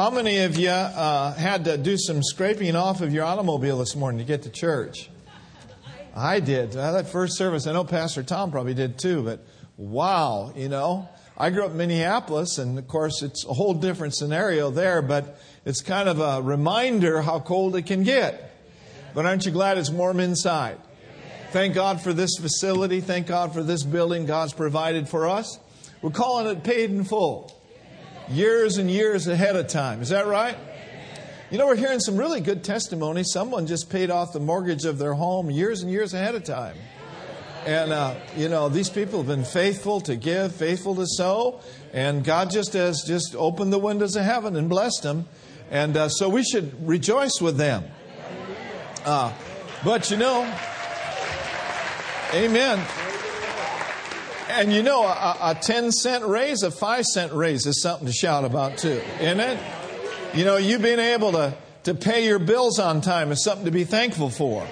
How many of you uh, had to do some scraping off of your automobile this morning to get to church? I did. Uh, that first service, I know Pastor Tom probably did too, but wow, you know. I grew up in Minneapolis, and of course, it's a whole different scenario there, but it's kind of a reminder how cold it can get. But aren't you glad it's warm inside? Thank God for this facility. Thank God for this building God's provided for us. We're calling it paid in full. Years and years ahead of time. Is that right? You know, we're hearing some really good testimonies. Someone just paid off the mortgage of their home years and years ahead of time. And, uh, you know, these people have been faithful to give, faithful to sow, and God just has just opened the windows of heaven and blessed them. And uh, so we should rejoice with them. Uh, but, you know, amen. And you know, a, a 10 cent raise, a 5 cent raise is something to shout about too, isn't it? You know, you being able to, to pay your bills on time is something to be thankful for.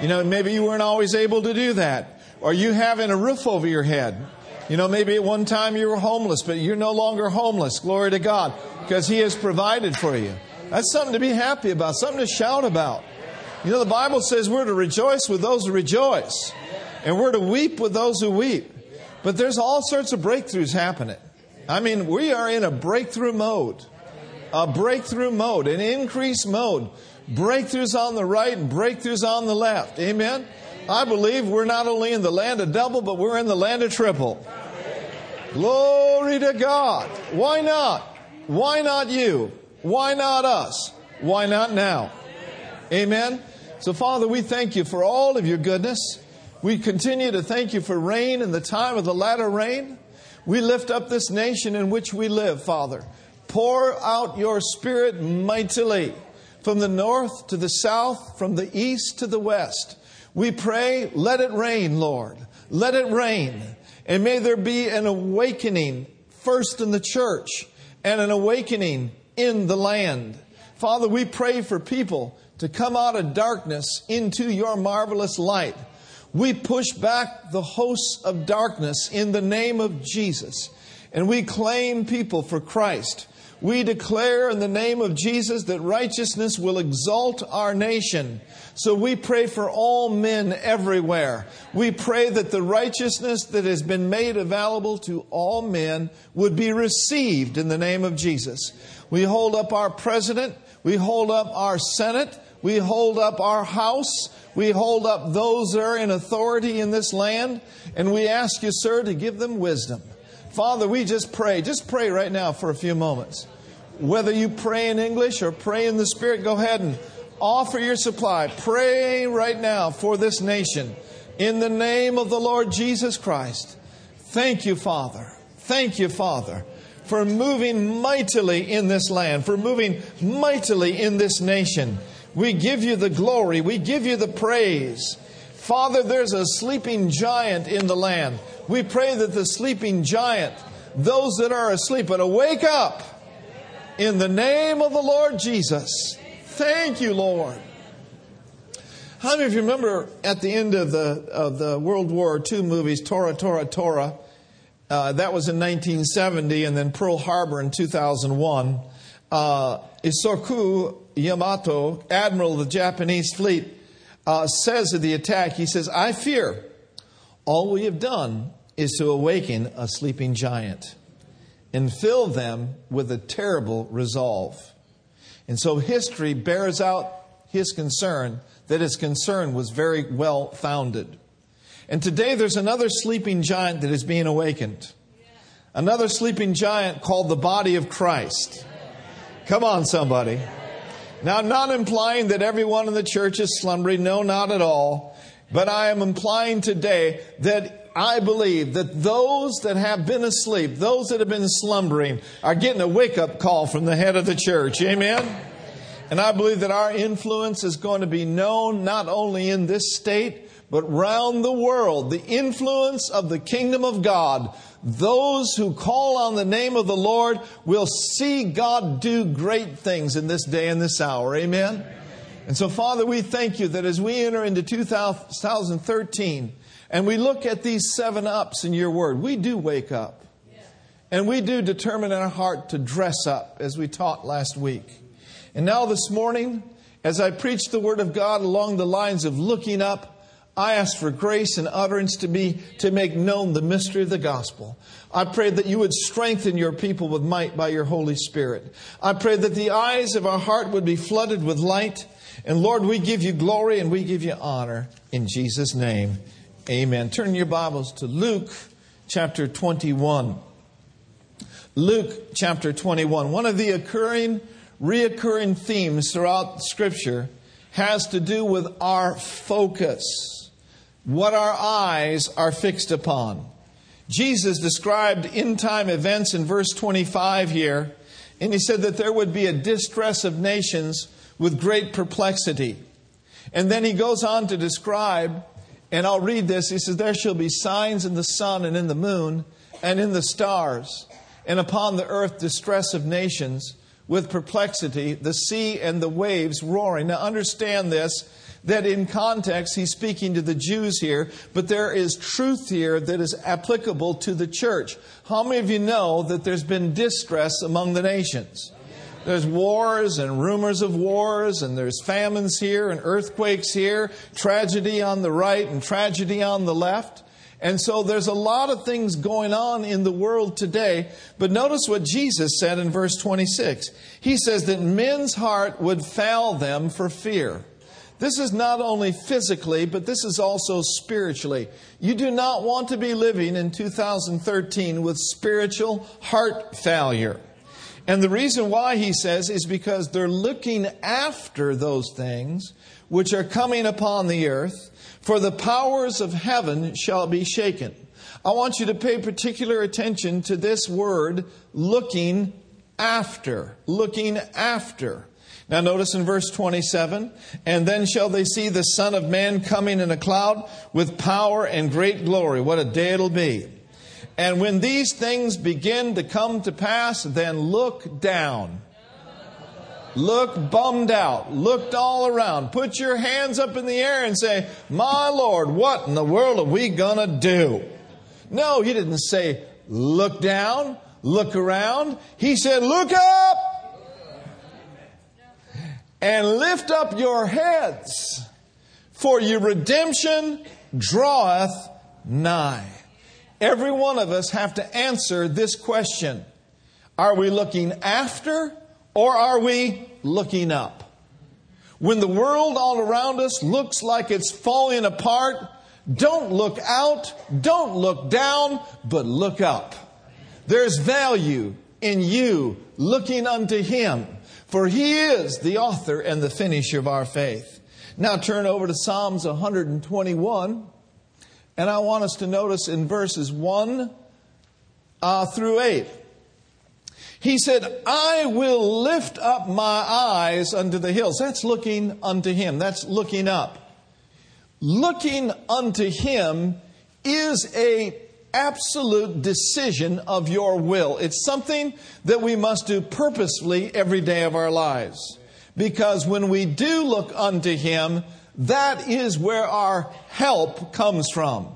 You know, maybe you weren't always able to do that. Or you having a roof over your head. You know, maybe at one time you were homeless, but you're no longer homeless. Glory to God. Because He has provided for you. That's something to be happy about, something to shout about. You know, the Bible says we're to rejoice with those who rejoice, and we're to weep with those who weep. But there's all sorts of breakthroughs happening. I mean, we are in a breakthrough mode, a breakthrough mode, an increase mode. Breakthroughs on the right and breakthroughs on the left. Amen? I believe we're not only in the land of double, but we're in the land of triple. Glory to God. Why not? Why not you? Why not us? Why not now? Amen? So, Father, we thank you for all of your goodness. We continue to thank you for rain in the time of the latter rain. We lift up this nation in which we live, Father. Pour out your Spirit mightily from the north to the south, from the east to the west. We pray, let it rain, Lord. Let it rain. And may there be an awakening first in the church and an awakening in the land. Father, we pray for people to come out of darkness into your marvelous light. We push back the hosts of darkness in the name of Jesus, and we claim people for Christ. We declare in the name of Jesus that righteousness will exalt our nation. So we pray for all men everywhere. We pray that the righteousness that has been made available to all men would be received in the name of Jesus. We hold up our president. We hold up our Senate. We hold up our House. We hold up those that are in authority in this land. And we ask you, sir, to give them wisdom. Father, we just pray. Just pray right now for a few moments. Whether you pray in English or pray in the Spirit, go ahead and offer your supply. Pray right now for this nation. In the name of the Lord Jesus Christ. Thank you, Father. Thank you, Father, for moving mightily in this land, for moving mightily in this nation. We give you the glory. We give you the praise. Father, there's a sleeping giant in the land. We pray that the sleeping giant, those that are asleep, would wake up in the name of the Lord Jesus. Thank you, Lord. How many of you remember at the end of the, of the World War II movies, Tora, Tora, Tora? Uh, that was in 1970, and then Pearl Harbor in 2001. Uh, Yamato, admiral of the Japanese fleet, uh, says of the attack, he says, I fear all we have done is to awaken a sleeping giant and fill them with a terrible resolve. And so history bears out his concern that his concern was very well founded. And today there's another sleeping giant that is being awakened. Another sleeping giant called the body of Christ. Come on, somebody. Now, I'm not implying that everyone in the church is slumbering. No, not at all. But I am implying today that I believe that those that have been asleep, those that have been slumbering, are getting a wake up call from the head of the church. Amen? And I believe that our influence is going to be known not only in this state, but round the world. The influence of the kingdom of God those who call on the name of the Lord will see God do great things in this day and this hour. Amen. And so, Father, we thank you that as we enter into 2013 and we look at these seven ups in your word, we do wake up. And we do determine in our heart to dress up, as we taught last week. And now this morning, as I preach the Word of God along the lines of looking up, I ask for grace and utterance to be to make known the mystery of the gospel. I pray that you would strengthen your people with might by your Holy Spirit. I pray that the eyes of our heart would be flooded with light. And Lord, we give you glory and we give you honor in Jesus' name. Amen. Turn your Bibles to Luke chapter 21. Luke chapter 21. One of the occurring, reoccurring themes throughout Scripture has to do with our focus what our eyes are fixed upon. Jesus described in time events in verse 25 here, and he said that there would be a distress of nations with great perplexity. And then he goes on to describe, and I'll read this. He says, There shall be signs in the sun and in the moon and in the stars, and upon the earth distress of nations with perplexity, the sea and the waves roaring. Now understand this that in context he's speaking to the Jews here, but there is truth here that is applicable to the church. How many of you know that there's been distress among the nations? There's wars and rumors of wars, and there's famines here and earthquakes here, tragedy on the right and tragedy on the left. And so there's a lot of things going on in the world today. But notice what Jesus said in verse 26. He says that men's heart would fail them for fear. This is not only physically, but this is also spiritually. You do not want to be living in 2013 with spiritual heart failure. And the reason why he says is because they're looking after those things which are coming upon the earth, for the powers of heaven shall be shaken. I want you to pay particular attention to this word, looking after. Looking after. Now, notice in verse 27 and then shall they see the Son of Man coming in a cloud with power and great glory. What a day it'll be. And when these things begin to come to pass, then look down. Look bummed out. Looked all around. Put your hands up in the air and say, My Lord, what in the world are we going to do? No, he didn't say, Look down, look around. He said, Look up and lift up your heads, for your redemption draweth nigh. Every one of us have to answer this question. Are we looking after or are we looking up? When the world all around us looks like it's falling apart, don't look out, don't look down, but look up. There's value in you looking unto Him for he is the author and the finisher of our faith. Now turn over to Psalms 121, and I want us to notice in verses 1 uh, through 8. He said, I will lift up my eyes unto the hills. That's looking unto him. That's looking up. Looking unto him is a absolute decision of your will. It's something that we must do purposefully every day of our lives. Because when we do look unto Him, that is where our help comes from.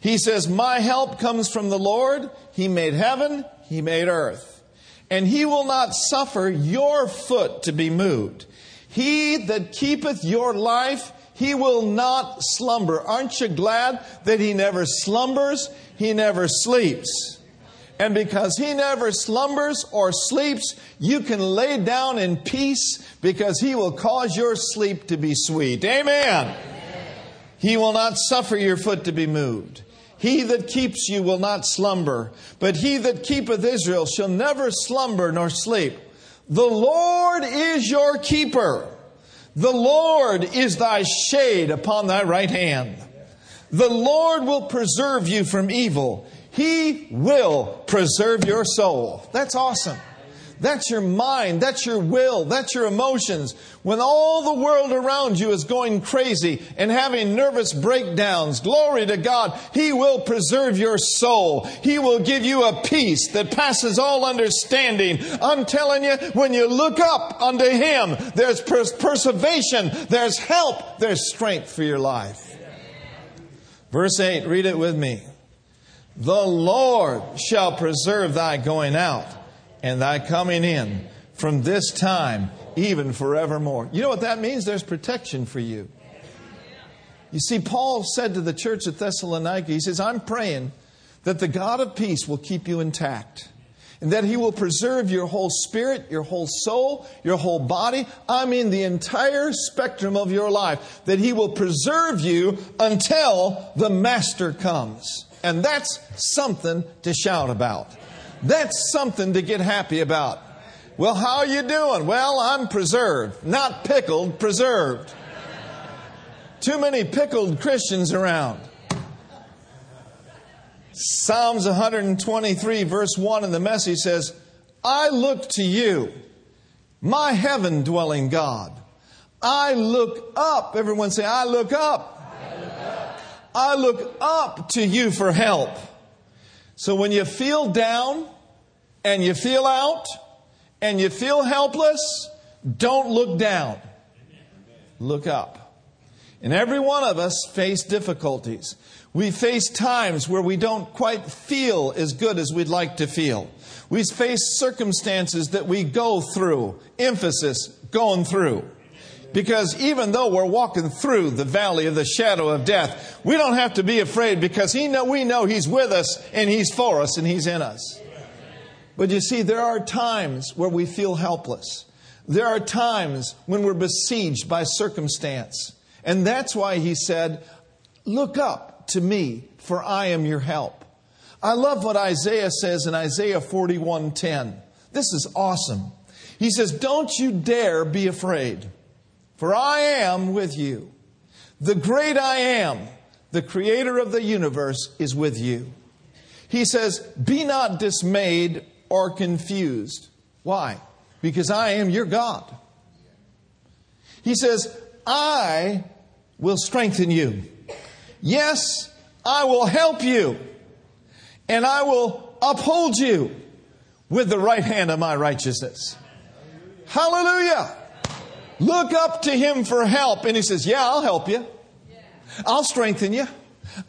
He says, My help comes from the Lord. He made heaven, He made earth. And He will not suffer your foot to be moved. He that keepeth your life, He will not slumber. Aren't you glad that He never slumbers? He never sleeps. And because He never slumbers or sleeps, you can lay down in peace because He will cause your sleep to be sweet. Amen. He will not suffer your foot to be moved. He that keeps you will not slumber, but he that keepeth Israel shall never slumber nor sleep. The Lord is your keeper. The Lord is thy shade upon thy right hand. The Lord will preserve you from evil. He will preserve your soul. That's awesome. That's your mind. That's your will. That's your emotions. When all the world around you is going crazy and having nervous breakdowns, glory to God, He will preserve your soul. He will give you a peace that passes all understanding. I'm telling you, when you look up unto Him, there's pers- perseveration, there's help, there's strength for your life. Verse 8, read it with me. The Lord shall preserve thy going out and thy coming in from this time even forevermore. You know what that means? There's protection for you. You see, Paul said to the church at Thessalonica, he says, I'm praying that the God of peace will keep you intact and that he will preserve your whole spirit, your whole soul, your whole body. I mean, the entire spectrum of your life, that he will preserve you until the master comes. And that's something to shout about. That's something to get happy about. Well, how are you doing? Well, I'm preserved. Not pickled, preserved. Too many pickled Christians around. Psalms 123, verse 1 in the message says, I look to you, my heaven dwelling God. I look up. Everyone say, I look up. I look up, I look up to you for help. So when you feel down and you feel out and you feel helpless, don't look down. Look up. And every one of us face difficulties. We face times where we don't quite feel as good as we'd like to feel. We face circumstances that we go through, emphasis, going through. Because even though we're walking through the valley of the shadow of death, we don't have to be afraid because he know, we know He's with us and He's for us and He's in us. But you see, there are times where we feel helpless. There are times when we're besieged by circumstance. And that's why He said, Look up to me, for I am your help. I love what Isaiah says in Isaiah 41:10. This is awesome. He says, "Don't you dare be afraid, for I am with you. The great I am, the creator of the universe is with you." He says, "Be not dismayed or confused." Why? Because I am your God. He says, "I will strengthen you." Yes, I will help you and I will uphold you with the right hand of my righteousness. Hallelujah. Look up to him for help. And he says, Yeah, I'll help you. I'll strengthen you.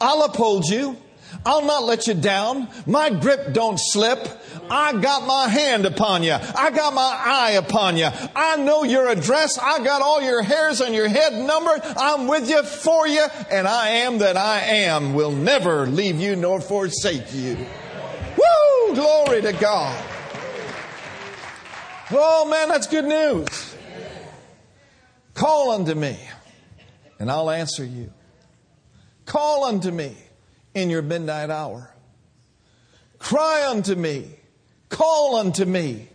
I'll uphold you. I'll not let you down. My grip don't slip. I got my hand upon you. I got my eye upon you. I know your address. I got all your hairs on your head numbered. I'm with you, for you, and I am that I am will never leave you nor forsake you. Woo! Glory to God. Oh man, that's good news. Call unto me, and I'll answer you. Call unto me in your midnight hour. Cry unto me, call unto me.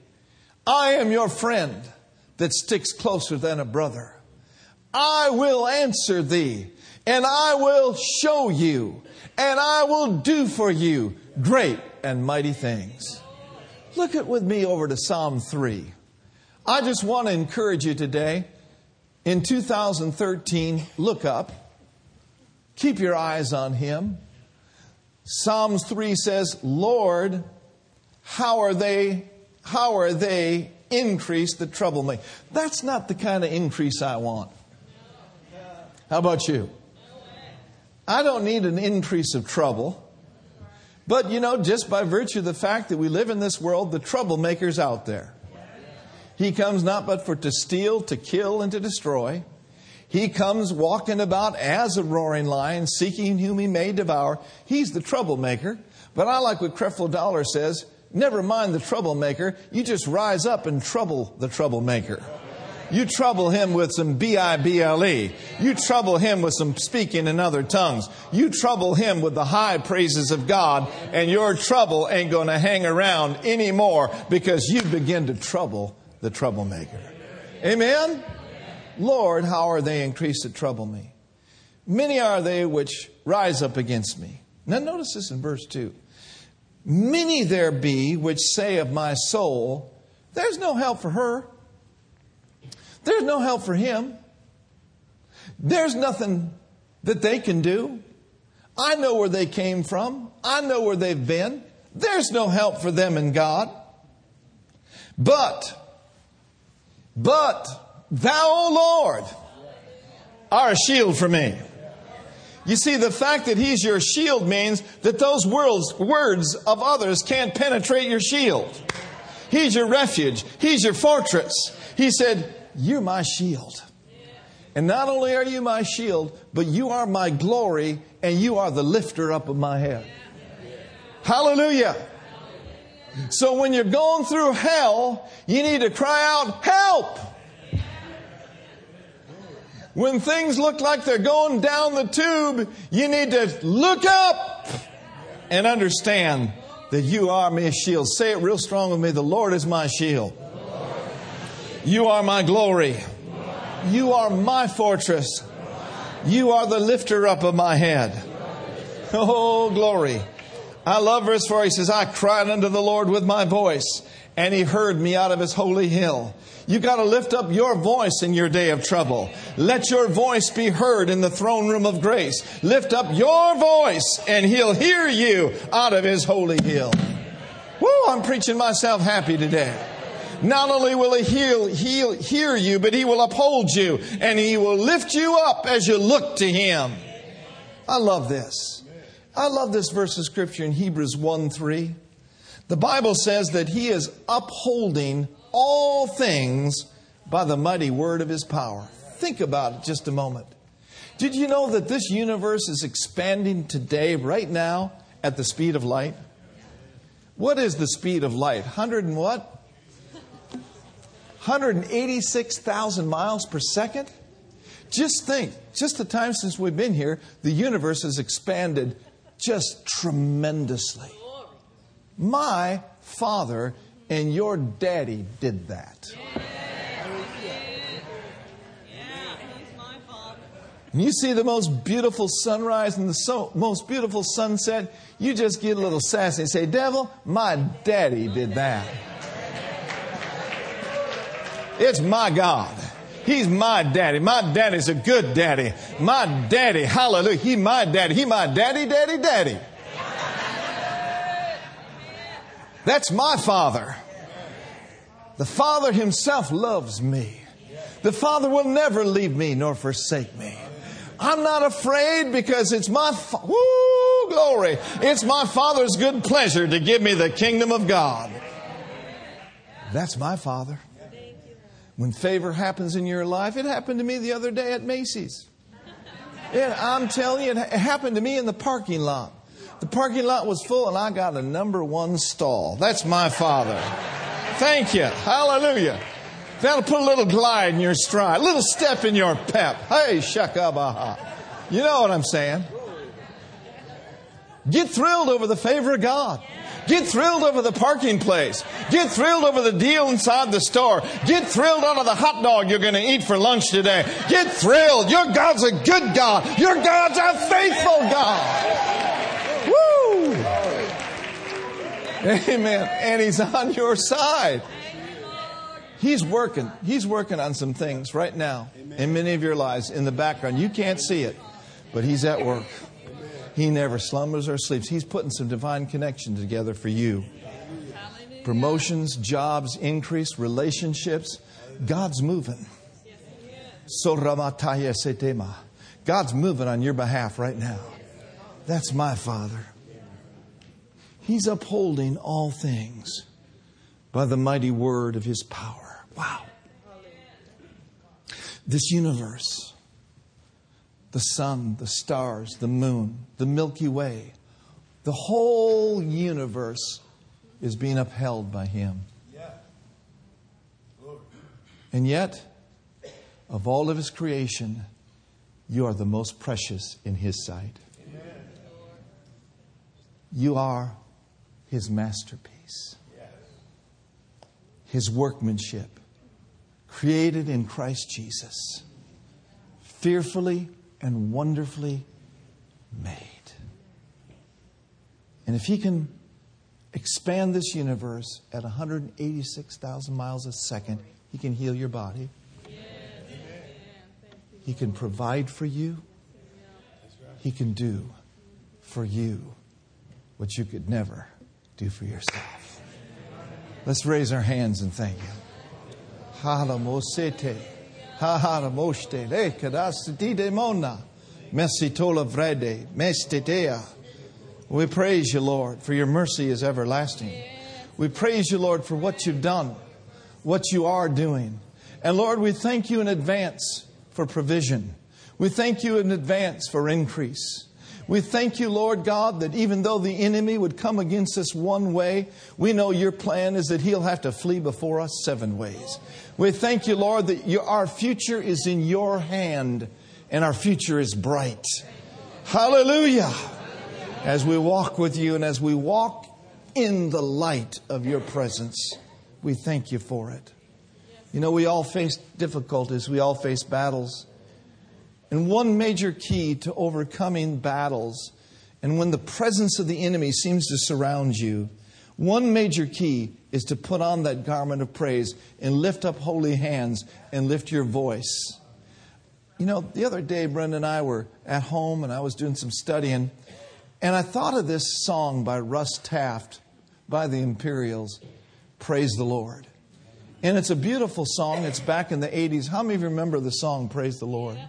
I am your friend that sticks closer than a brother. I will answer thee, and I will show you, and I will do for you great and mighty things. Look at with me over to Psalm 3. I just want to encourage you today. In 2013, look up. Keep your eyes on Him. Psalms 3 says, Lord, how are they, how are they increased the trouble me? That's not the kind of increase I want. How about you? I don't need an increase of trouble. But you know, just by virtue of the fact that we live in this world, the troublemaker's out there. He comes not but for to steal, to kill, and to destroy. He comes walking about as a roaring lion, seeking whom he may devour. He's the troublemaker. But I like what Creflo Dollar says never mind the troublemaker, you just rise up and trouble the troublemaker. You trouble him with some B I B L E. You trouble him with some speaking in other tongues. You trouble him with the high praises of God, and your trouble ain't going to hang around anymore because you begin to trouble the troublemaker. Amen? Lord, how are they increased to trouble me? Many are they which rise up against me. Now, notice this in verse 2. Many there be which say of my soul, There's no help for her. There's no help for him. There's nothing that they can do. I know where they came from. I know where they've been. There's no help for them in God. But, but, Thou, O Lord, are a shield for me. You see, the fact that he's your shield means that those words, words of others can't penetrate your shield. He's your refuge. He's your fortress. He said, You're my shield. And not only are you my shield, but you are my glory and you are the lifter up of my head. Hallelujah. So when you're going through hell, you need to cry out, Help! When things look like they're going down the tube, you need to look up and understand that you are my shield. Say it real strong with me. The Lord is my shield. You are my glory. You are my fortress. You are the lifter up of my head. Oh, glory. I love verse 4. He says, I cried unto the Lord with my voice, and he heard me out of his holy hill. You got to lift up your voice in your day of trouble. Let your voice be heard in the throne room of grace. Lift up your voice and he'll hear you out of his holy hill. Woo, I'm preaching myself happy today. Not only will he heal, heal, hear you, but he will uphold you and he will lift you up as you look to him. I love this. I love this verse of scripture in Hebrews 1 3. The Bible says that he is upholding all things by the mighty word of his power. Think about it just a moment. Did you know that this universe is expanding today, right now, at the speed of light? What is the speed of light? 100 and what? 186,000 miles per second? Just think, just the time since we've been here, the universe has expanded just tremendously. My Father and your daddy did that. And you see the most beautiful sunrise and the so, most beautiful sunset, you just get a little sassy and say, Devil, my daddy did that. It's my God. He's my daddy. My daddy's a good daddy. My daddy, hallelujah. He my daddy. He my daddy, daddy, daddy. That's my Father. The Father Himself loves me. The Father will never leave me nor forsake me. I'm not afraid because it's my, fa- woo, glory. It's my Father's good pleasure to give me the kingdom of God. That's my Father. When favor happens in your life, it happened to me the other day at Macy's. And I'm telling you, it happened to me in the parking lot. The parking lot was full, and I got a number one stall. That's my father. Thank you. Hallelujah. That'll put a little glide in your stride, a little step in your pep. Hey, shakabaha. You know what I'm saying? Get thrilled over the favor of God. Get thrilled over the parking place. Get thrilled over the deal inside the store. Get thrilled over the hot dog you're going to eat for lunch today. Get thrilled. Your God's a good God. Your God's a faithful God. Amen. And He's on your side. He's working. He's working on some things right now in many of your lives in the background. You can't see it, but He's at work. He never slumbers or sleeps. He's putting some divine connection together for you. Promotions, jobs, increase, relationships. God's moving. God's moving on your behalf right now. That's my Father. He's upholding all things by the mighty word of His power. Wow. This universe the sun, the stars, the moon, the Milky Way, the whole universe is being upheld by Him. And yet, of all of His creation, you are the most precious in His sight. You are His masterpiece, His workmanship, created in Christ Jesus, fearfully and wonderfully made. And if He can expand this universe at 186,000 miles a second, He can heal your body. He can provide for you. He can do for you what you could never do for yourself. Let's raise our hands and thank vrede, mestitea. We praise you, Lord, for your mercy is everlasting. We praise you, Lord, for what you've done, what you are doing. And Lord, we thank you in advance for provision. We thank you in advance for increase. We thank you, Lord God, that even though the enemy would come against us one way, we know your plan is that he'll have to flee before us seven ways. We thank you, Lord, that our future is in your hand and our future is bright. Hallelujah. As we walk with you and as we walk in the light of your presence, we thank you for it. You know, we all face difficulties, we all face battles. And one major key to overcoming battles, and when the presence of the enemy seems to surround you, one major key is to put on that garment of praise and lift up holy hands and lift your voice. You know, the other day, Brenda and I were at home and I was doing some studying, and I thought of this song by Russ Taff by the Imperials Praise the Lord. And it's a beautiful song. It's back in the 80s. How many of you remember the song Praise the Lord?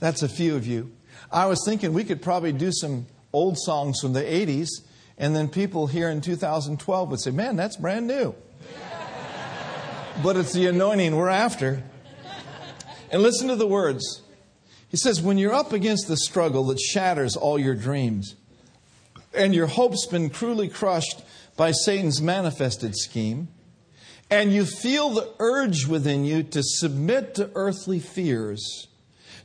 That's a few of you. I was thinking we could probably do some old songs from the 80s, and then people here in 2012 would say, Man, that's brand new. but it's the anointing we're after. And listen to the words. He says, When you're up against the struggle that shatters all your dreams, and your hope's been cruelly crushed by Satan's manifested scheme, and you feel the urge within you to submit to earthly fears,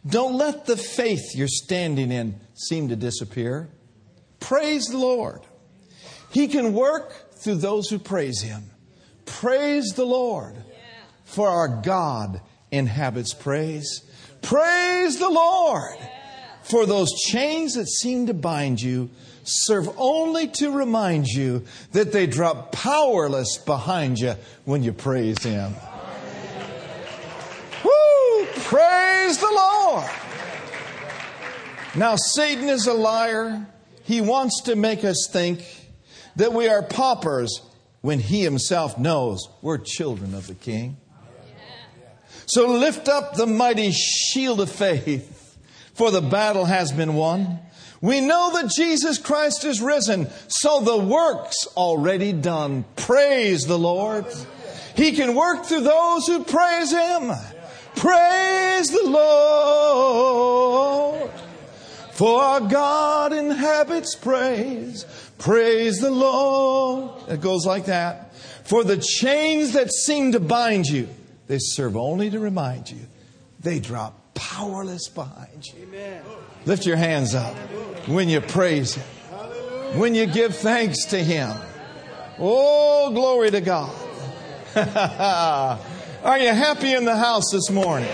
don't let the faith you're standing in seem to disappear. Praise the Lord. He can work through those who praise Him. Praise the Lord, for our God inhabits praise. Praise the Lord, for those chains that seem to bind you serve only to remind you that they drop powerless behind you when you praise Him. Praise the Lord. Now, Satan is a liar. He wants to make us think that we are paupers when he himself knows we're children of the King. So lift up the mighty shield of faith, for the battle has been won. We know that Jesus Christ is risen, so the work's already done. Praise the Lord. He can work through those who praise Him. Praise the Lord. For our God inhabits praise. Praise the Lord. It goes like that. For the chains that seem to bind you, they serve only to remind you. They drop powerless behind you. Amen. Lift your hands up when you praise Him, when you give thanks to Him. Oh, glory to God. Are you happy in the house this morning?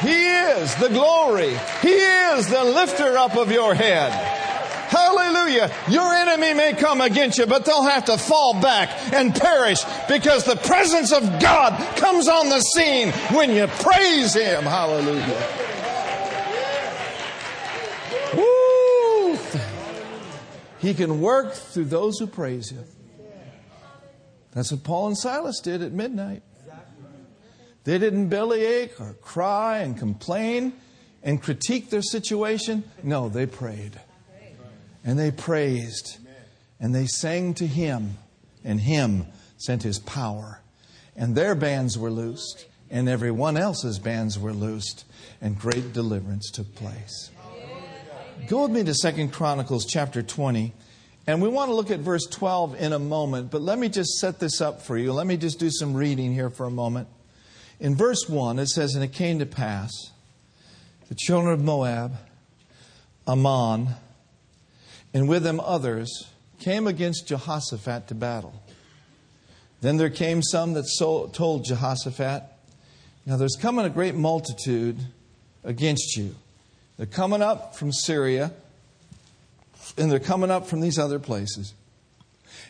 He is the glory. He is the lifter up of your head. Hallelujah. Your enemy may come against you, but they'll have to fall back and perish because the presence of God comes on the scene when you praise Him. Hallelujah. Woo! He can work through those who praise Him. That's what Paul and Silas did at midnight. They didn't bellyache or cry and complain and critique their situation. No, they prayed. And they praised. And they sang to Him. And Him sent His power. And their bands were loosed. And everyone else's bands were loosed. And great deliverance took place. Go with me to Second Chronicles chapter 20. And we want to look at verse 12 in a moment. But let me just set this up for you. Let me just do some reading here for a moment. In verse 1, it says, And it came to pass, the children of Moab, Ammon, and with them others, came against Jehoshaphat to battle. Then there came some that told Jehoshaphat, Now there's coming a great multitude against you. They're coming up from Syria, and they're coming up from these other places.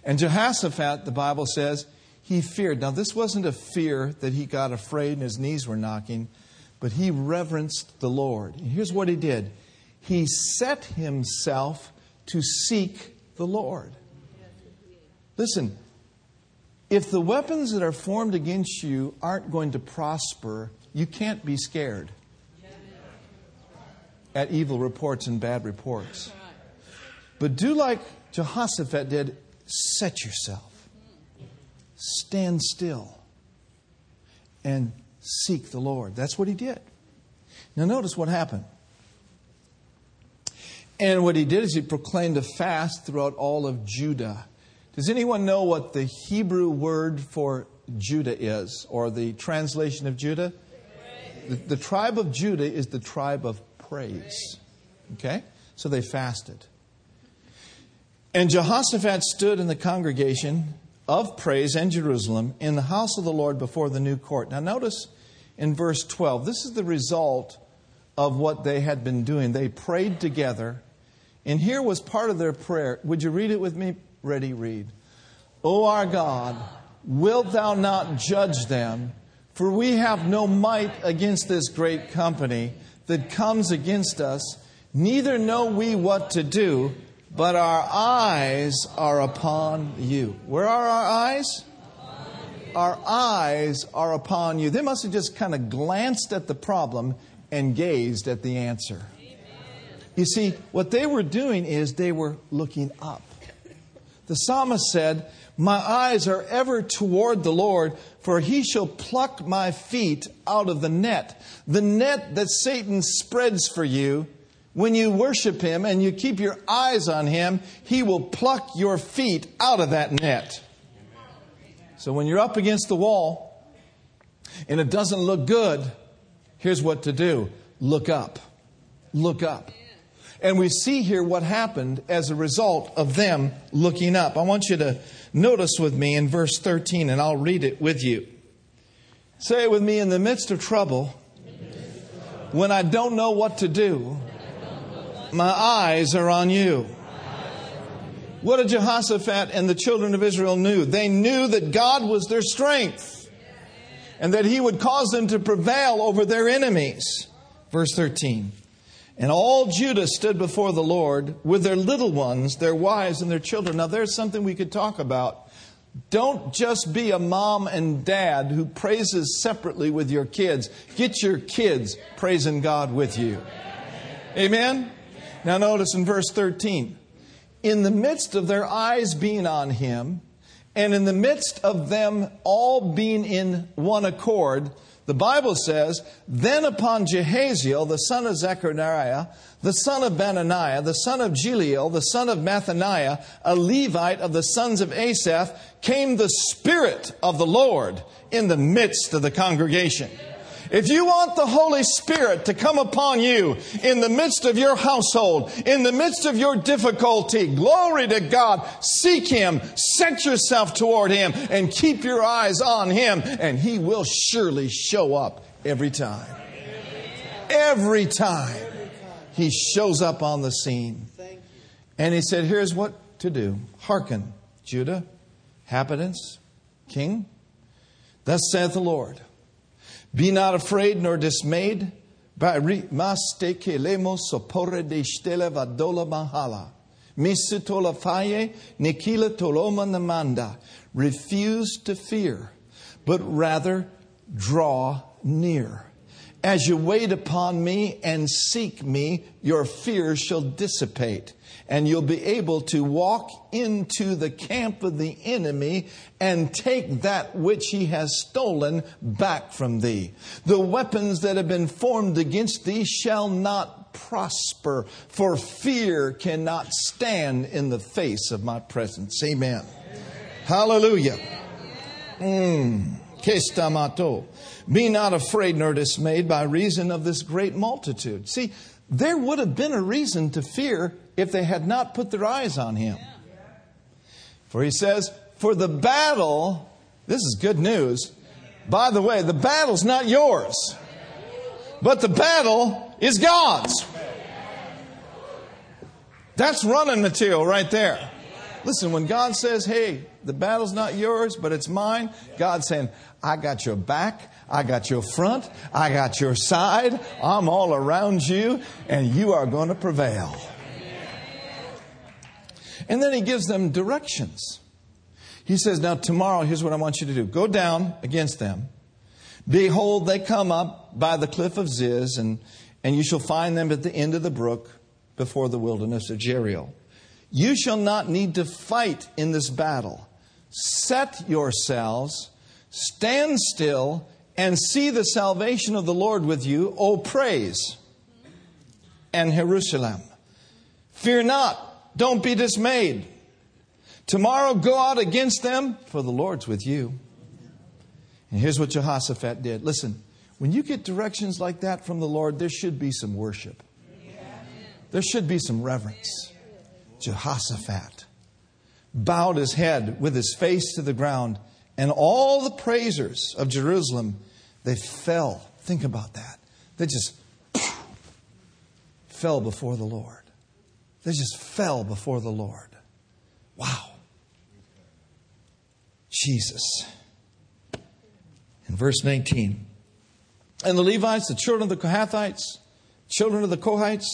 And Jehoshaphat, the Bible says, he feared. Now, this wasn't a fear that he got afraid and his knees were knocking, but he reverenced the Lord. And here's what he did he set himself to seek the Lord. Listen, if the weapons that are formed against you aren't going to prosper, you can't be scared. at evil reports and bad reports. But do like Jehoshaphat did set yourself, stand still, and seek the Lord. That's what he did. Now, notice what happened. And what he did is he proclaimed a fast throughout all of Judah. Does anyone know what the Hebrew word for Judah is, or the translation of Judah? The, the tribe of Judah is the tribe of praise. Okay? So they fasted. And Jehoshaphat stood in the congregation of praise in Jerusalem in the house of the Lord before the new court. Now, notice in verse 12, this is the result of what they had been doing. They prayed together, and here was part of their prayer. Would you read it with me? Ready, read. O our God, wilt thou not judge them? For we have no might against this great company that comes against us, neither know we what to do, but our eyes are upon you. Where are our eyes? Our eyes are upon you. They must have just kind of glanced at the problem and gazed at the answer. You see, what they were doing is they were looking up. The psalmist said, My eyes are ever toward the Lord, for he shall pluck my feet out of the net. The net that Satan spreads for you, when you worship him and you keep your eyes on him, he will pluck your feet out of that net. So when you're up against the wall and it doesn't look good, here's what to do look up. Look up. And we see here what happened as a result of them looking up. I want you to notice with me in verse 13, and I'll read it with you. Say it with me in the midst of trouble, when I don't know what to do, my eyes are on you. What did Jehoshaphat and the children of Israel knew? They knew that God was their strength and that he would cause them to prevail over their enemies. Verse 13. And all Judah stood before the Lord with their little ones, their wives, and their children. Now, there's something we could talk about. Don't just be a mom and dad who praises separately with your kids. Get your kids praising God with you. Amen? Now, notice in verse 13 in the midst of their eyes being on him, and in the midst of them all being in one accord, the Bible says, Then upon Jahaziel, the son of Zechariah, the son of Benaiah, the son of Jeiel, the son of Mattaniah, a Levite of the sons of Asaph, came the Spirit of the Lord in the midst of the congregation. If you want the Holy Spirit to come upon you in the midst of your household, in the midst of your difficulty, glory to God, seek Him, set yourself toward Him, and keep your eyes on Him, and He will surely show up every time. Every time He shows up on the scene. And He said, Here's what to do Hearken, Judah, inhabitants, king. Thus saith the Lord. Be not afraid nor dismayed. Mastekelemo sopore de stele vadola mahala. Misitola faye nikila toloma namanda. Refuse to fear, but rather draw near. As you wait upon me and seek me, your fears shall dissipate and you'll be able to walk into the camp of the enemy and take that which he has stolen back from thee. The weapons that have been formed against thee shall not prosper, for fear cannot stand in the face of my presence. Amen. Amen. Hallelujah. Mm. Be not afraid nor dismayed by reason of this great multitude. See, there would have been a reason to fear if they had not put their eyes on him. For he says, For the battle, this is good news. By the way, the battle's not yours, but the battle is God's. That's running material right there. Listen, when God says, Hey, the battle's not yours, but it's mine, God's saying, I got your back, I got your front, I got your side, I'm all around you, and you are going to prevail. And then he gives them directions. He says, Now, tomorrow, here's what I want you to do go down against them. Behold, they come up by the cliff of Ziz, and, and you shall find them at the end of the brook before the wilderness of Jeruel. You shall not need to fight in this battle. Set yourselves, stand still, and see the salvation of the Lord with you, O praise, and Jerusalem. Fear not, don't be dismayed. Tomorrow go out against them, for the Lord's with you. And here's what Jehoshaphat did. Listen, when you get directions like that from the Lord, there should be some worship. There should be some reverence. Jehoshaphat bowed his head with his face to the ground, and all the praisers of Jerusalem, they fell. Think about that. They just fell before the Lord. They just fell before the Lord. Wow. Jesus. In verse 19, and the Levites, the children of the Kohathites, children of the Korhites,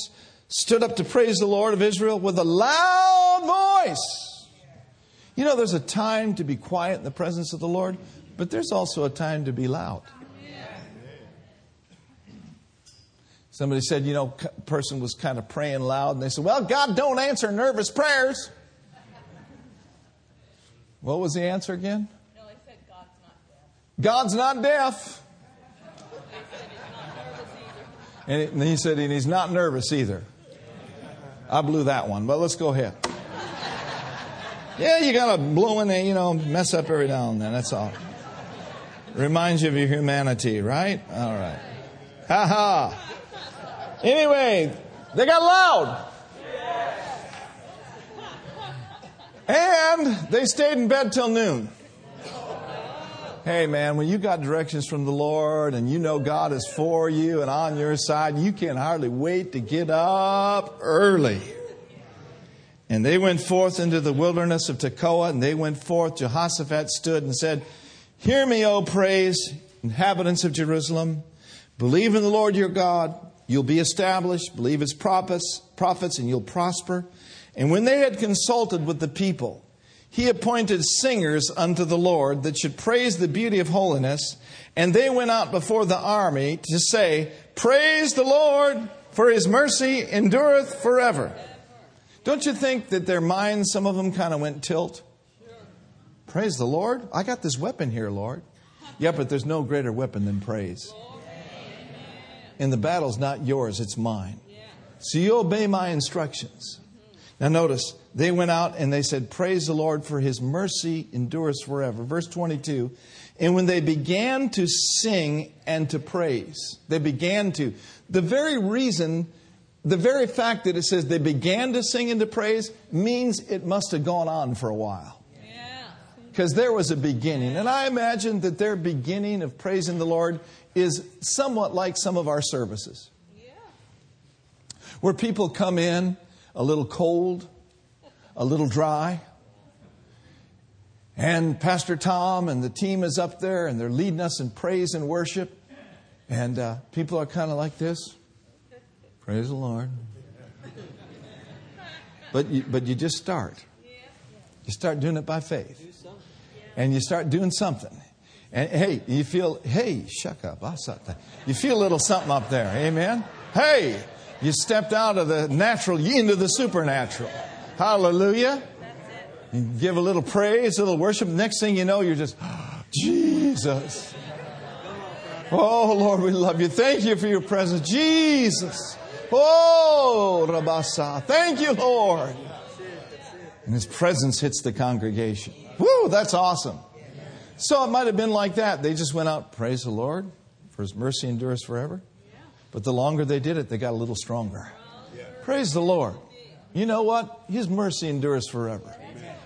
stood up to praise the Lord of Israel with a loud voice. You know, there's a time to be quiet in the presence of the Lord, but there's also a time to be loud. Somebody said, you know, a person was kind of praying loud, and they said, Well, God don't answer nervous prayers. What was the answer again? No, I said God's not deaf. God's not deaf. And, it, and he said, and he's not nervous either. I blew that one, but let's go ahead. Yeah, you gotta blow in there, you know, mess up every now and then, that's all. Reminds you of your humanity, right? All right. Ha ha. Anyway, they got loud. And they stayed in bed till noon. Hey man, when you got directions from the Lord and you know God is for you and on your side, you can hardly wait to get up early. And they went forth into the wilderness of Tekoa, and they went forth. Jehoshaphat stood and said, Hear me, O praise, inhabitants of Jerusalem. Believe in the Lord your God. You'll be established. Believe his prophets, prophets, and you'll prosper. And when they had consulted with the people, he appointed singers unto the Lord that should praise the beauty of holiness. And they went out before the army to say, Praise the Lord, for his mercy endureth forever. Don't you think that their minds, some of them kind of went tilt? Praise the Lord. I got this weapon here, Lord. Yeah, but there's no greater weapon than praise. And the battle's not yours, it's mine. So you obey my instructions. Mm-hmm. Now notice, they went out and they said, Praise the Lord for his mercy endures forever. Verse 22. And when they began to sing and to praise, they began to. The very reason, the very fact that it says they began to sing and to praise means it must have gone on for a while. Because there was a beginning. And I imagine that their beginning of praising the Lord is somewhat like some of our services. Where people come in a little cold, a little dry. And Pastor Tom and the team is up there and they're leading us in praise and worship. And uh, people are kind of like this Praise the Lord. But you, but you just start. You start doing it by faith. And you start doing something. And hey, you feel, hey, shuck up. You feel a little something up there. Amen. Hey, you stepped out of the natural into the supernatural. Hallelujah. You give a little praise, a little worship. Next thing you know, you're just, Jesus. Oh, Lord, we love you. Thank you for your presence. Jesus. Oh, Rabasa. Thank you, Lord. And his presence hits the congregation. Woo, that's awesome. So it might have been like that. They just went out, praise the Lord, for his mercy endures forever. But the longer they did it, they got a little stronger. Praise the Lord. You know what? His mercy endures forever.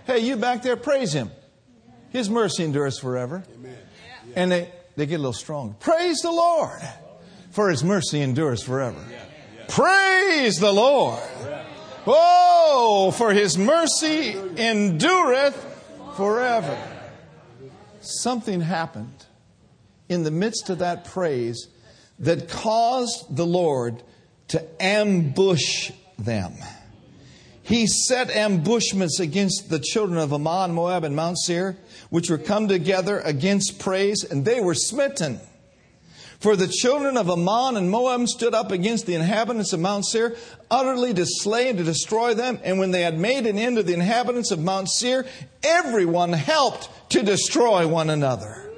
Hey, you back there, praise him. His mercy endures forever. And they, they get a little stronger. Praise the Lord, for his mercy endures forever. Praise the Lord. Oh, for his mercy endureth forever. Something happened in the midst of that praise that caused the Lord to ambush them. He set ambushments against the children of Ammon, Moab, and Mount Seir, which were come together against praise, and they were smitten. For the children of Ammon and Moab stood up against the inhabitants of Mount Seir, utterly to slay and to destroy them. And when they had made an end of the inhabitants of Mount Seir, everyone helped to destroy one another.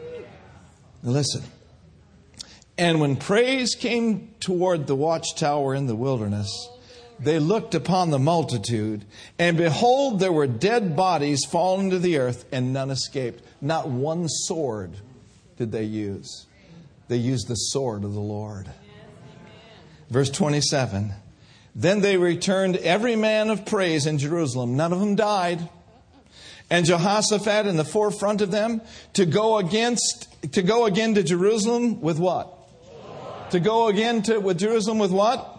Listen. And when praise came toward the watchtower in the wilderness, they looked upon the multitude, and behold, there were dead bodies fallen to the earth, and none escaped. Not one sword did they use. They used the sword of the Lord. Verse 27 Then they returned every man of praise in Jerusalem. None of them died. And Jehoshaphat in the forefront of them to go against to go again to Jerusalem with what? To go again to with Jerusalem with what?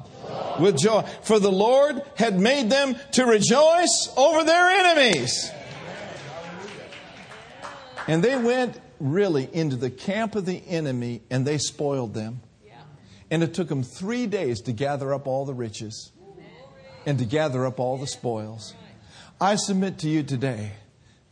with joy. For the Lord had made them to rejoice over their enemies. And they went really into the camp of the enemy and they spoiled them. And it took them three days to gather up all the riches and to gather up all the spoils. I submit to you today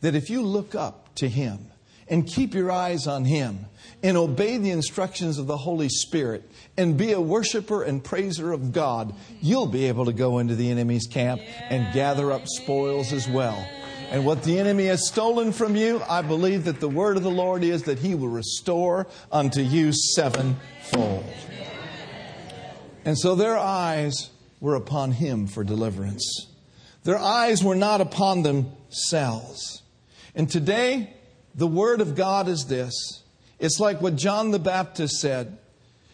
that if you look up to Him and keep your eyes on Him and obey the instructions of the Holy Spirit and be a worshiper and praiser of God, you'll be able to go into the enemy's camp and gather up spoils as well. And what the enemy has stolen from you, I believe that the word of the Lord is that he will restore unto you sevenfold. And so their eyes were upon him for deliverance. Their eyes were not upon themselves. And today, the word of God is this it's like what John the Baptist said.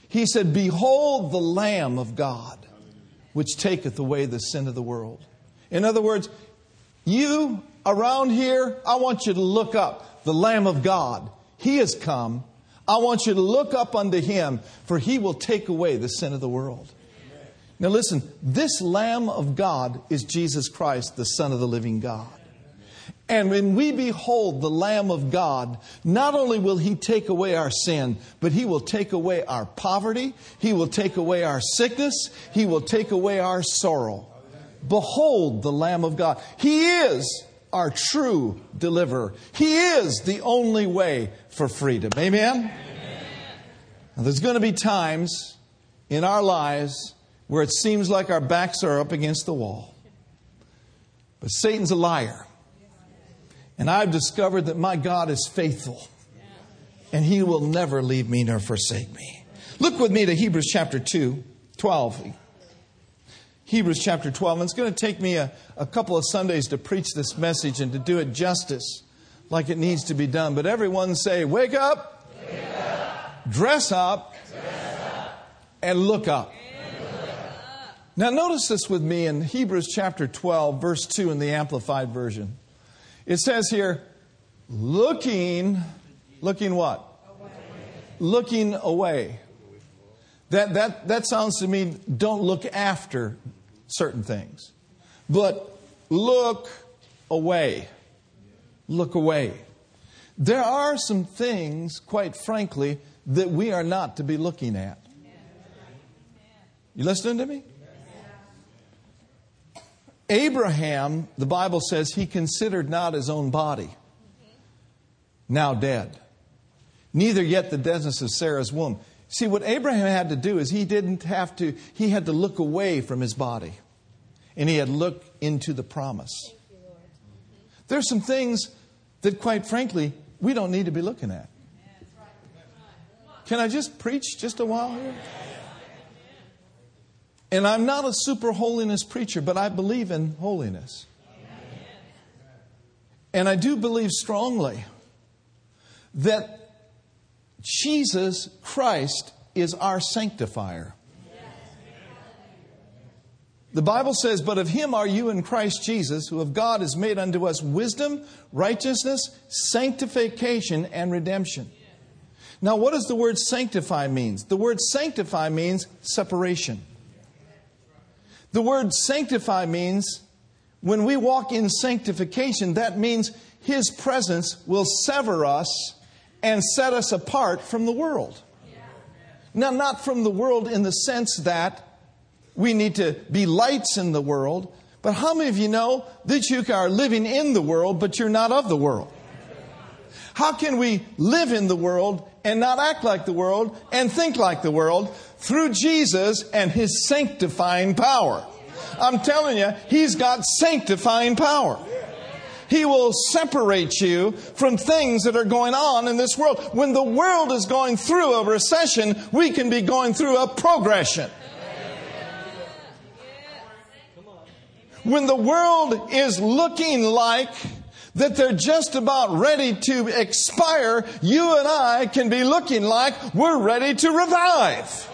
He said, Behold the Lamb of God, which taketh away the sin of the world. In other words, you around here, I want you to look up the Lamb of God. He has come. I want you to look up unto him, for he will take away the sin of the world. Now, listen, this Lamb of God is Jesus Christ, the Son of the living God. And when we behold the Lamb of God, not only will He take away our sin, but He will take away our poverty, He will take away our sickness, He will take away our sorrow. Behold the Lamb of God. He is our true deliverer. He is the only way for freedom. Amen? Amen. Now, there's going to be times in our lives where it seems like our backs are up against the wall. But Satan's a liar. And I've discovered that my God is faithful. And he will never leave me nor forsake me. Look with me to Hebrews chapter 2, 12. Hebrews chapter 12. And it's going to take me a, a couple of Sundays to preach this message and to do it justice like it needs to be done. But everyone say, Wake up, Wake up. Dress, up, dress up, and look up. Now, notice this with me in Hebrews chapter 12, verse 2 in the Amplified Version. It says here, looking, looking what? Away. Looking away. That, that, that sounds to me, don't look after certain things, but look away. Look away. There are some things, quite frankly, that we are not to be looking at. You listening to me? Abraham, the Bible says, he considered not his own body, now dead, neither yet the deadness of Sarah's womb. See, what Abraham had to do is he didn't have to, he had to look away from his body, and he had to look into the promise. There's some things that, quite frankly, we don't need to be looking at. Can I just preach just a while here? And I'm not a super holiness preacher, but I believe in holiness. And I do believe strongly that Jesus Christ is our sanctifier. The Bible says, But of him are you in Christ Jesus, who of God is made unto us wisdom, righteousness, sanctification, and redemption. Now, what does the word sanctify means? The word sanctify means separation. The word sanctify means when we walk in sanctification, that means His presence will sever us and set us apart from the world. Now, not from the world in the sense that we need to be lights in the world, but how many of you know that you are living in the world, but you're not of the world? How can we live in the world and not act like the world and think like the world through Jesus and His sanctifying power. I'm telling you, He's got sanctifying power. He will separate you from things that are going on in this world. When the world is going through a recession, we can be going through a progression. When the world is looking like that they're just about ready to expire, you and I can be looking like we're ready to revive.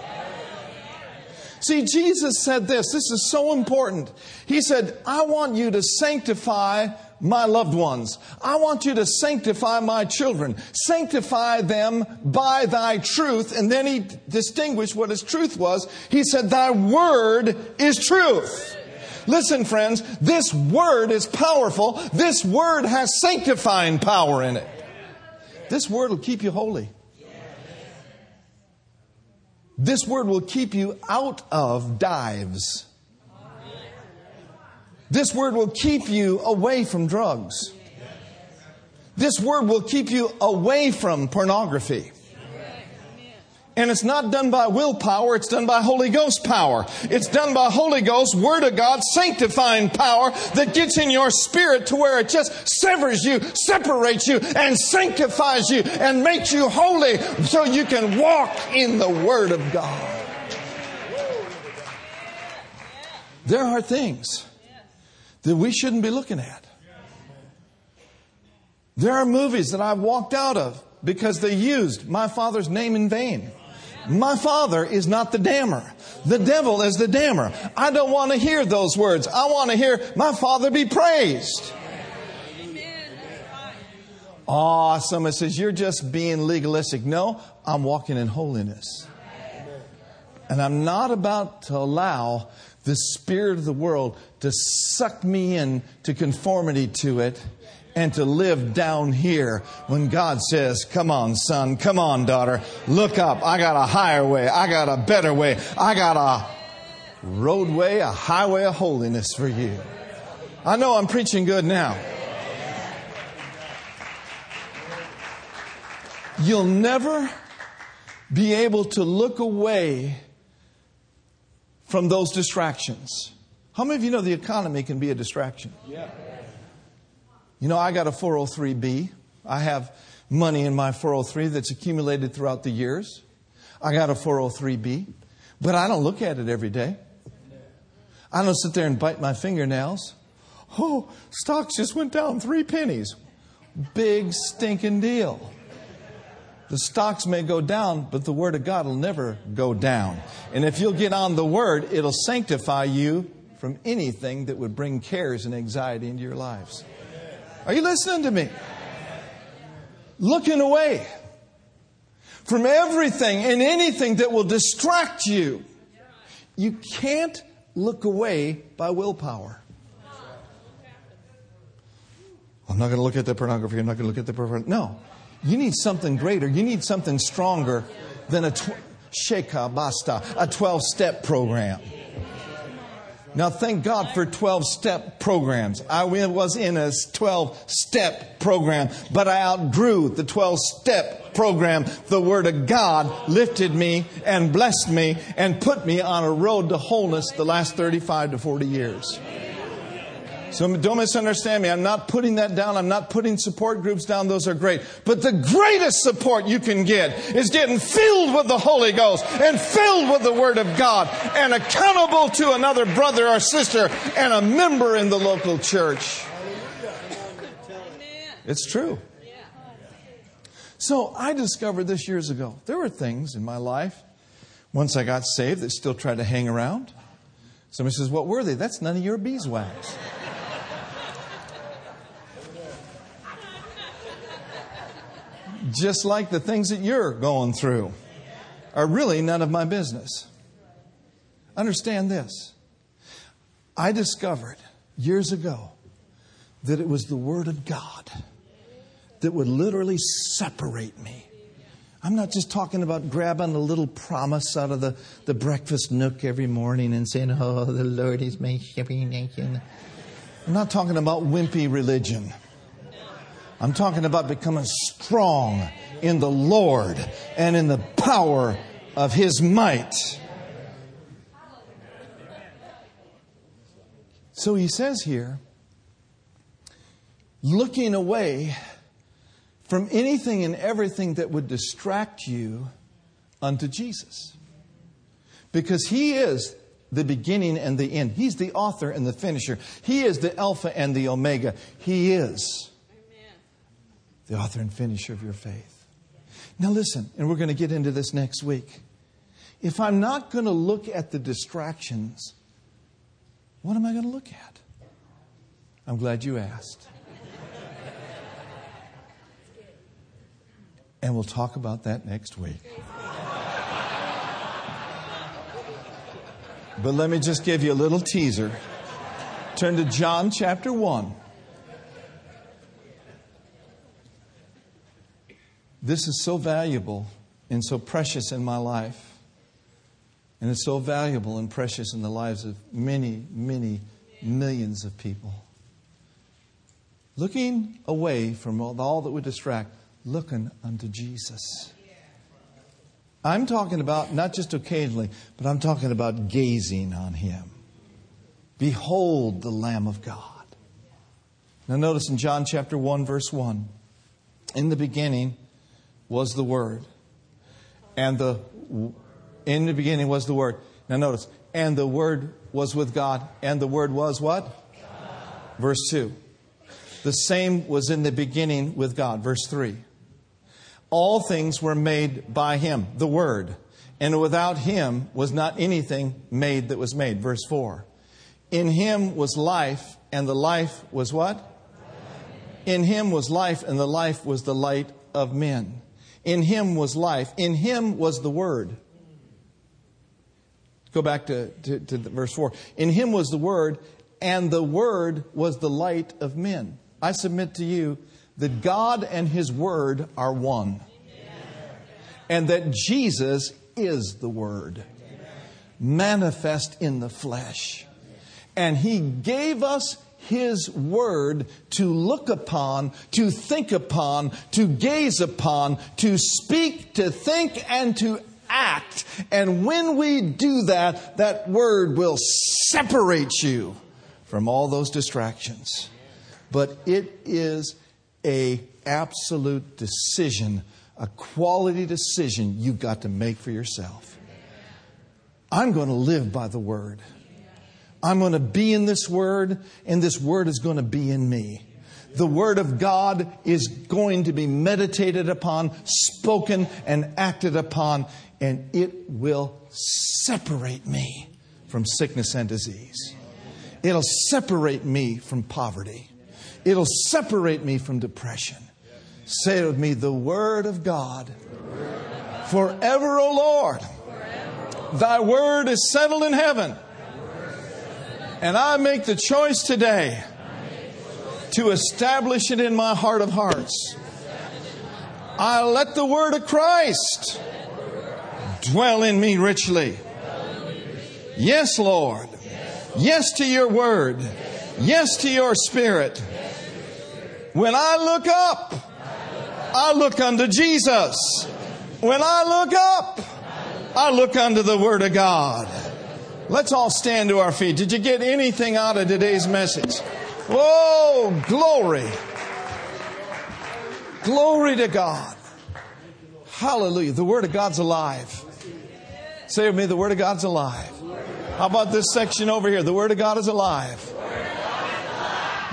See, Jesus said this. This is so important. He said, I want you to sanctify my loved ones. I want you to sanctify my children. Sanctify them by thy truth. And then he distinguished what his truth was. He said, Thy word is truth. Listen, friends, this word is powerful. This word has sanctifying power in it. This word will keep you holy. This word will keep you out of dives. This word will keep you away from drugs. This word will keep you away from pornography. And it's not done by willpower, it's done by Holy Ghost power. It's done by Holy Ghost, Word of God, sanctifying power that gets in your spirit to where it just severs you, separates you, and sanctifies you and makes you holy so you can walk in the Word of God. There are things that we shouldn't be looking at. There are movies that I've walked out of because they used my father's name in vain. My father is not the dammer. The devil is the dammer. I don't want to hear those words. I want to hear my father be praised. Oh, someone says, You're just being legalistic. No, I'm walking in holiness. And I'm not about to allow the spirit of the world to suck me in to conformity to it and to live down here when God says, Come on, son, come on, daughter, look up. I got a higher way, I got a better way, I got a roadway, a highway of holiness for you. I know I'm preaching good now. You'll never be able to look away from those distractions. How many of you know the economy can be a distraction? Yeah. You know, I got a 403B. I have money in my 403 that's accumulated throughout the years. I got a 403B, but I don't look at it every day. I don't sit there and bite my fingernails. Oh, stocks just went down three pennies. Big stinking deal. The stocks may go down, but the Word of God will never go down. And if you'll get on the Word, it'll sanctify you from anything that would bring cares and anxiety into your lives. Are you listening to me? Looking away from everything and anything that will distract you. You can't look away by willpower. I'm not going to look at the pornography. I'm not going to look at the pornography. No. You need something greater. You need something stronger than a tw- Sheka Basta, a 12 step program. Now, thank God for 12 step programs. I was in a 12 step program, but I outgrew the 12 step program. The Word of God lifted me and blessed me and put me on a road to wholeness the last 35 to 40 years. So don't misunderstand me. I'm not putting that down. I'm not putting support groups down. Those are great. But the greatest support you can get is getting filled with the Holy Ghost and filled with the Word of God and accountable to another brother or sister and a member in the local church. It's true. So I discovered this years ago. There were things in my life, once I got saved, that still tried to hang around. Somebody says, What were they? That's none of your beeswax. Just like the things that you're going through are really none of my business. Understand this. I discovered years ago that it was the Word of God that would literally separate me. I'm not just talking about grabbing a little promise out of the, the breakfast nook every morning and saying, Oh, the Lord is my shepherd. I'm not talking about wimpy religion. I'm talking about becoming strong in the Lord and in the power of His might. So he says here, looking away from anything and everything that would distract you unto Jesus. Because he is the beginning and the end. He's the author and the finisher. He is the Alpha and the Omega. He is the author and finisher of your faith. Now, listen, and we're going to get into this next week. If I'm not going to look at the distractions, what am I going to look at? I'm glad you asked. And we'll talk about that next week. But let me just give you a little teaser. Turn to John chapter 1. This is so valuable and so precious in my life. And it's so valuable and precious in the lives of many, many millions of people. Looking away from all that would distract, looking unto Jesus. I'm talking about not just occasionally, but I'm talking about gazing on Him. Behold the Lamb of God. Now, notice in John chapter 1, verse 1 In the beginning was the Word, and the in the beginning was the Word. Now notice, and the Word was with God, and the Word was what? Verse 2. The same was in the beginning with God. Verse 3. All things were made by Him, the Word, and without Him was not anything made that was made. Verse 4. In Him was life, and the life was what? In Him was life, and the life was the light of men. In Him was life. In Him was the Word Go back to, to, to verse 4. In him was the Word, and the Word was the light of men. I submit to you that God and His Word are one, and that Jesus is the Word, manifest in the flesh. And He gave us his word to look upon, to think upon, to gaze upon, to speak, to think, and to act. And when we do that, that word will separate you from all those distractions. But it is a absolute decision, a quality decision you've got to make for yourself. I'm going to live by the word. I'm going to be in this word, and this word is going to be in me. The Word of God is going to be meditated upon, spoken, and acted upon and it will separate me from sickness and disease. It'll separate me from poverty. It'll separate me from depression. Say with me, the Word of God. Forever, O Lord, thy Word is settled in heaven. And I make the choice today to establish it in my heart of hearts. I let the Word of Christ Dwell in me richly. Yes, Lord. Yes to your word. Yes to your spirit. When I look up, I look unto Jesus. When I look up, I look unto the Word of God. Let's all stand to our feet. Did you get anything out of today's message? Oh, glory. Glory to God. Hallelujah. The Word of God's alive. Say with me, the Word of God's alive. How about this section over here? The Word of God is alive.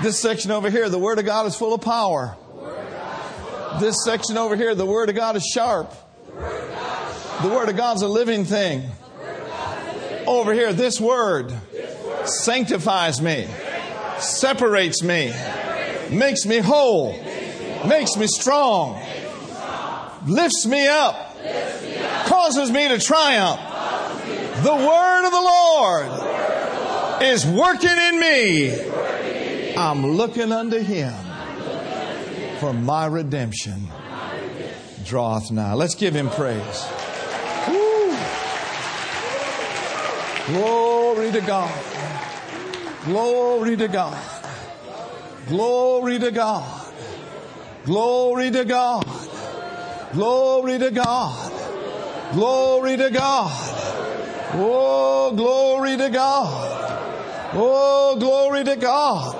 This section over here, the Word of God is full of power. This section over here, the Word of God is sharp. The Word of God's a living thing. Over here, this Word sanctifies me, separates me, makes me whole, makes me strong, lifts me up causes me to triumph. The word of the Lord is working in me. I'm looking unto him for my redemption draweth nigh. Let's give him praise. Woo. Glory to God. Glory to God. Glory to God. Glory to God. Glory to God. Glory to God. Oh, glory to God. Oh, glory to God.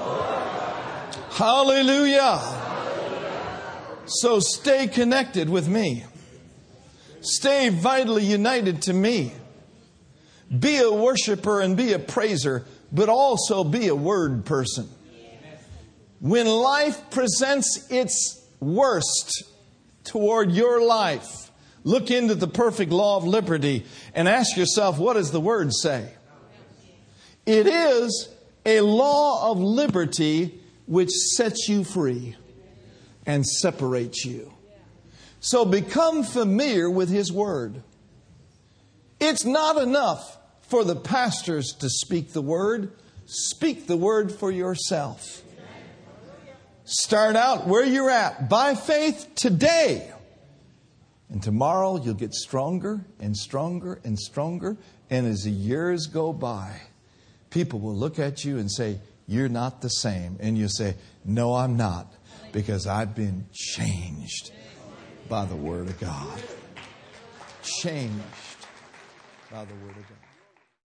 Hallelujah. So stay connected with me. Stay vitally united to me. Be a worshiper and be a praiser, but also be a word person. When life presents its worst toward your life, look into the perfect law of liberty and ask yourself, what does the word say? It is a law of liberty which sets you free and separates you. So become familiar with His Word. It's not enough for the pastors to speak the Word, speak the Word for yourself. Start out where you're at by faith today. And tomorrow you'll get stronger and stronger and stronger. And as the years go by, people will look at you and say, You're not the same. And you'll say, No, I'm not, because I've been changed by the Word of God. Changed by the Word of God.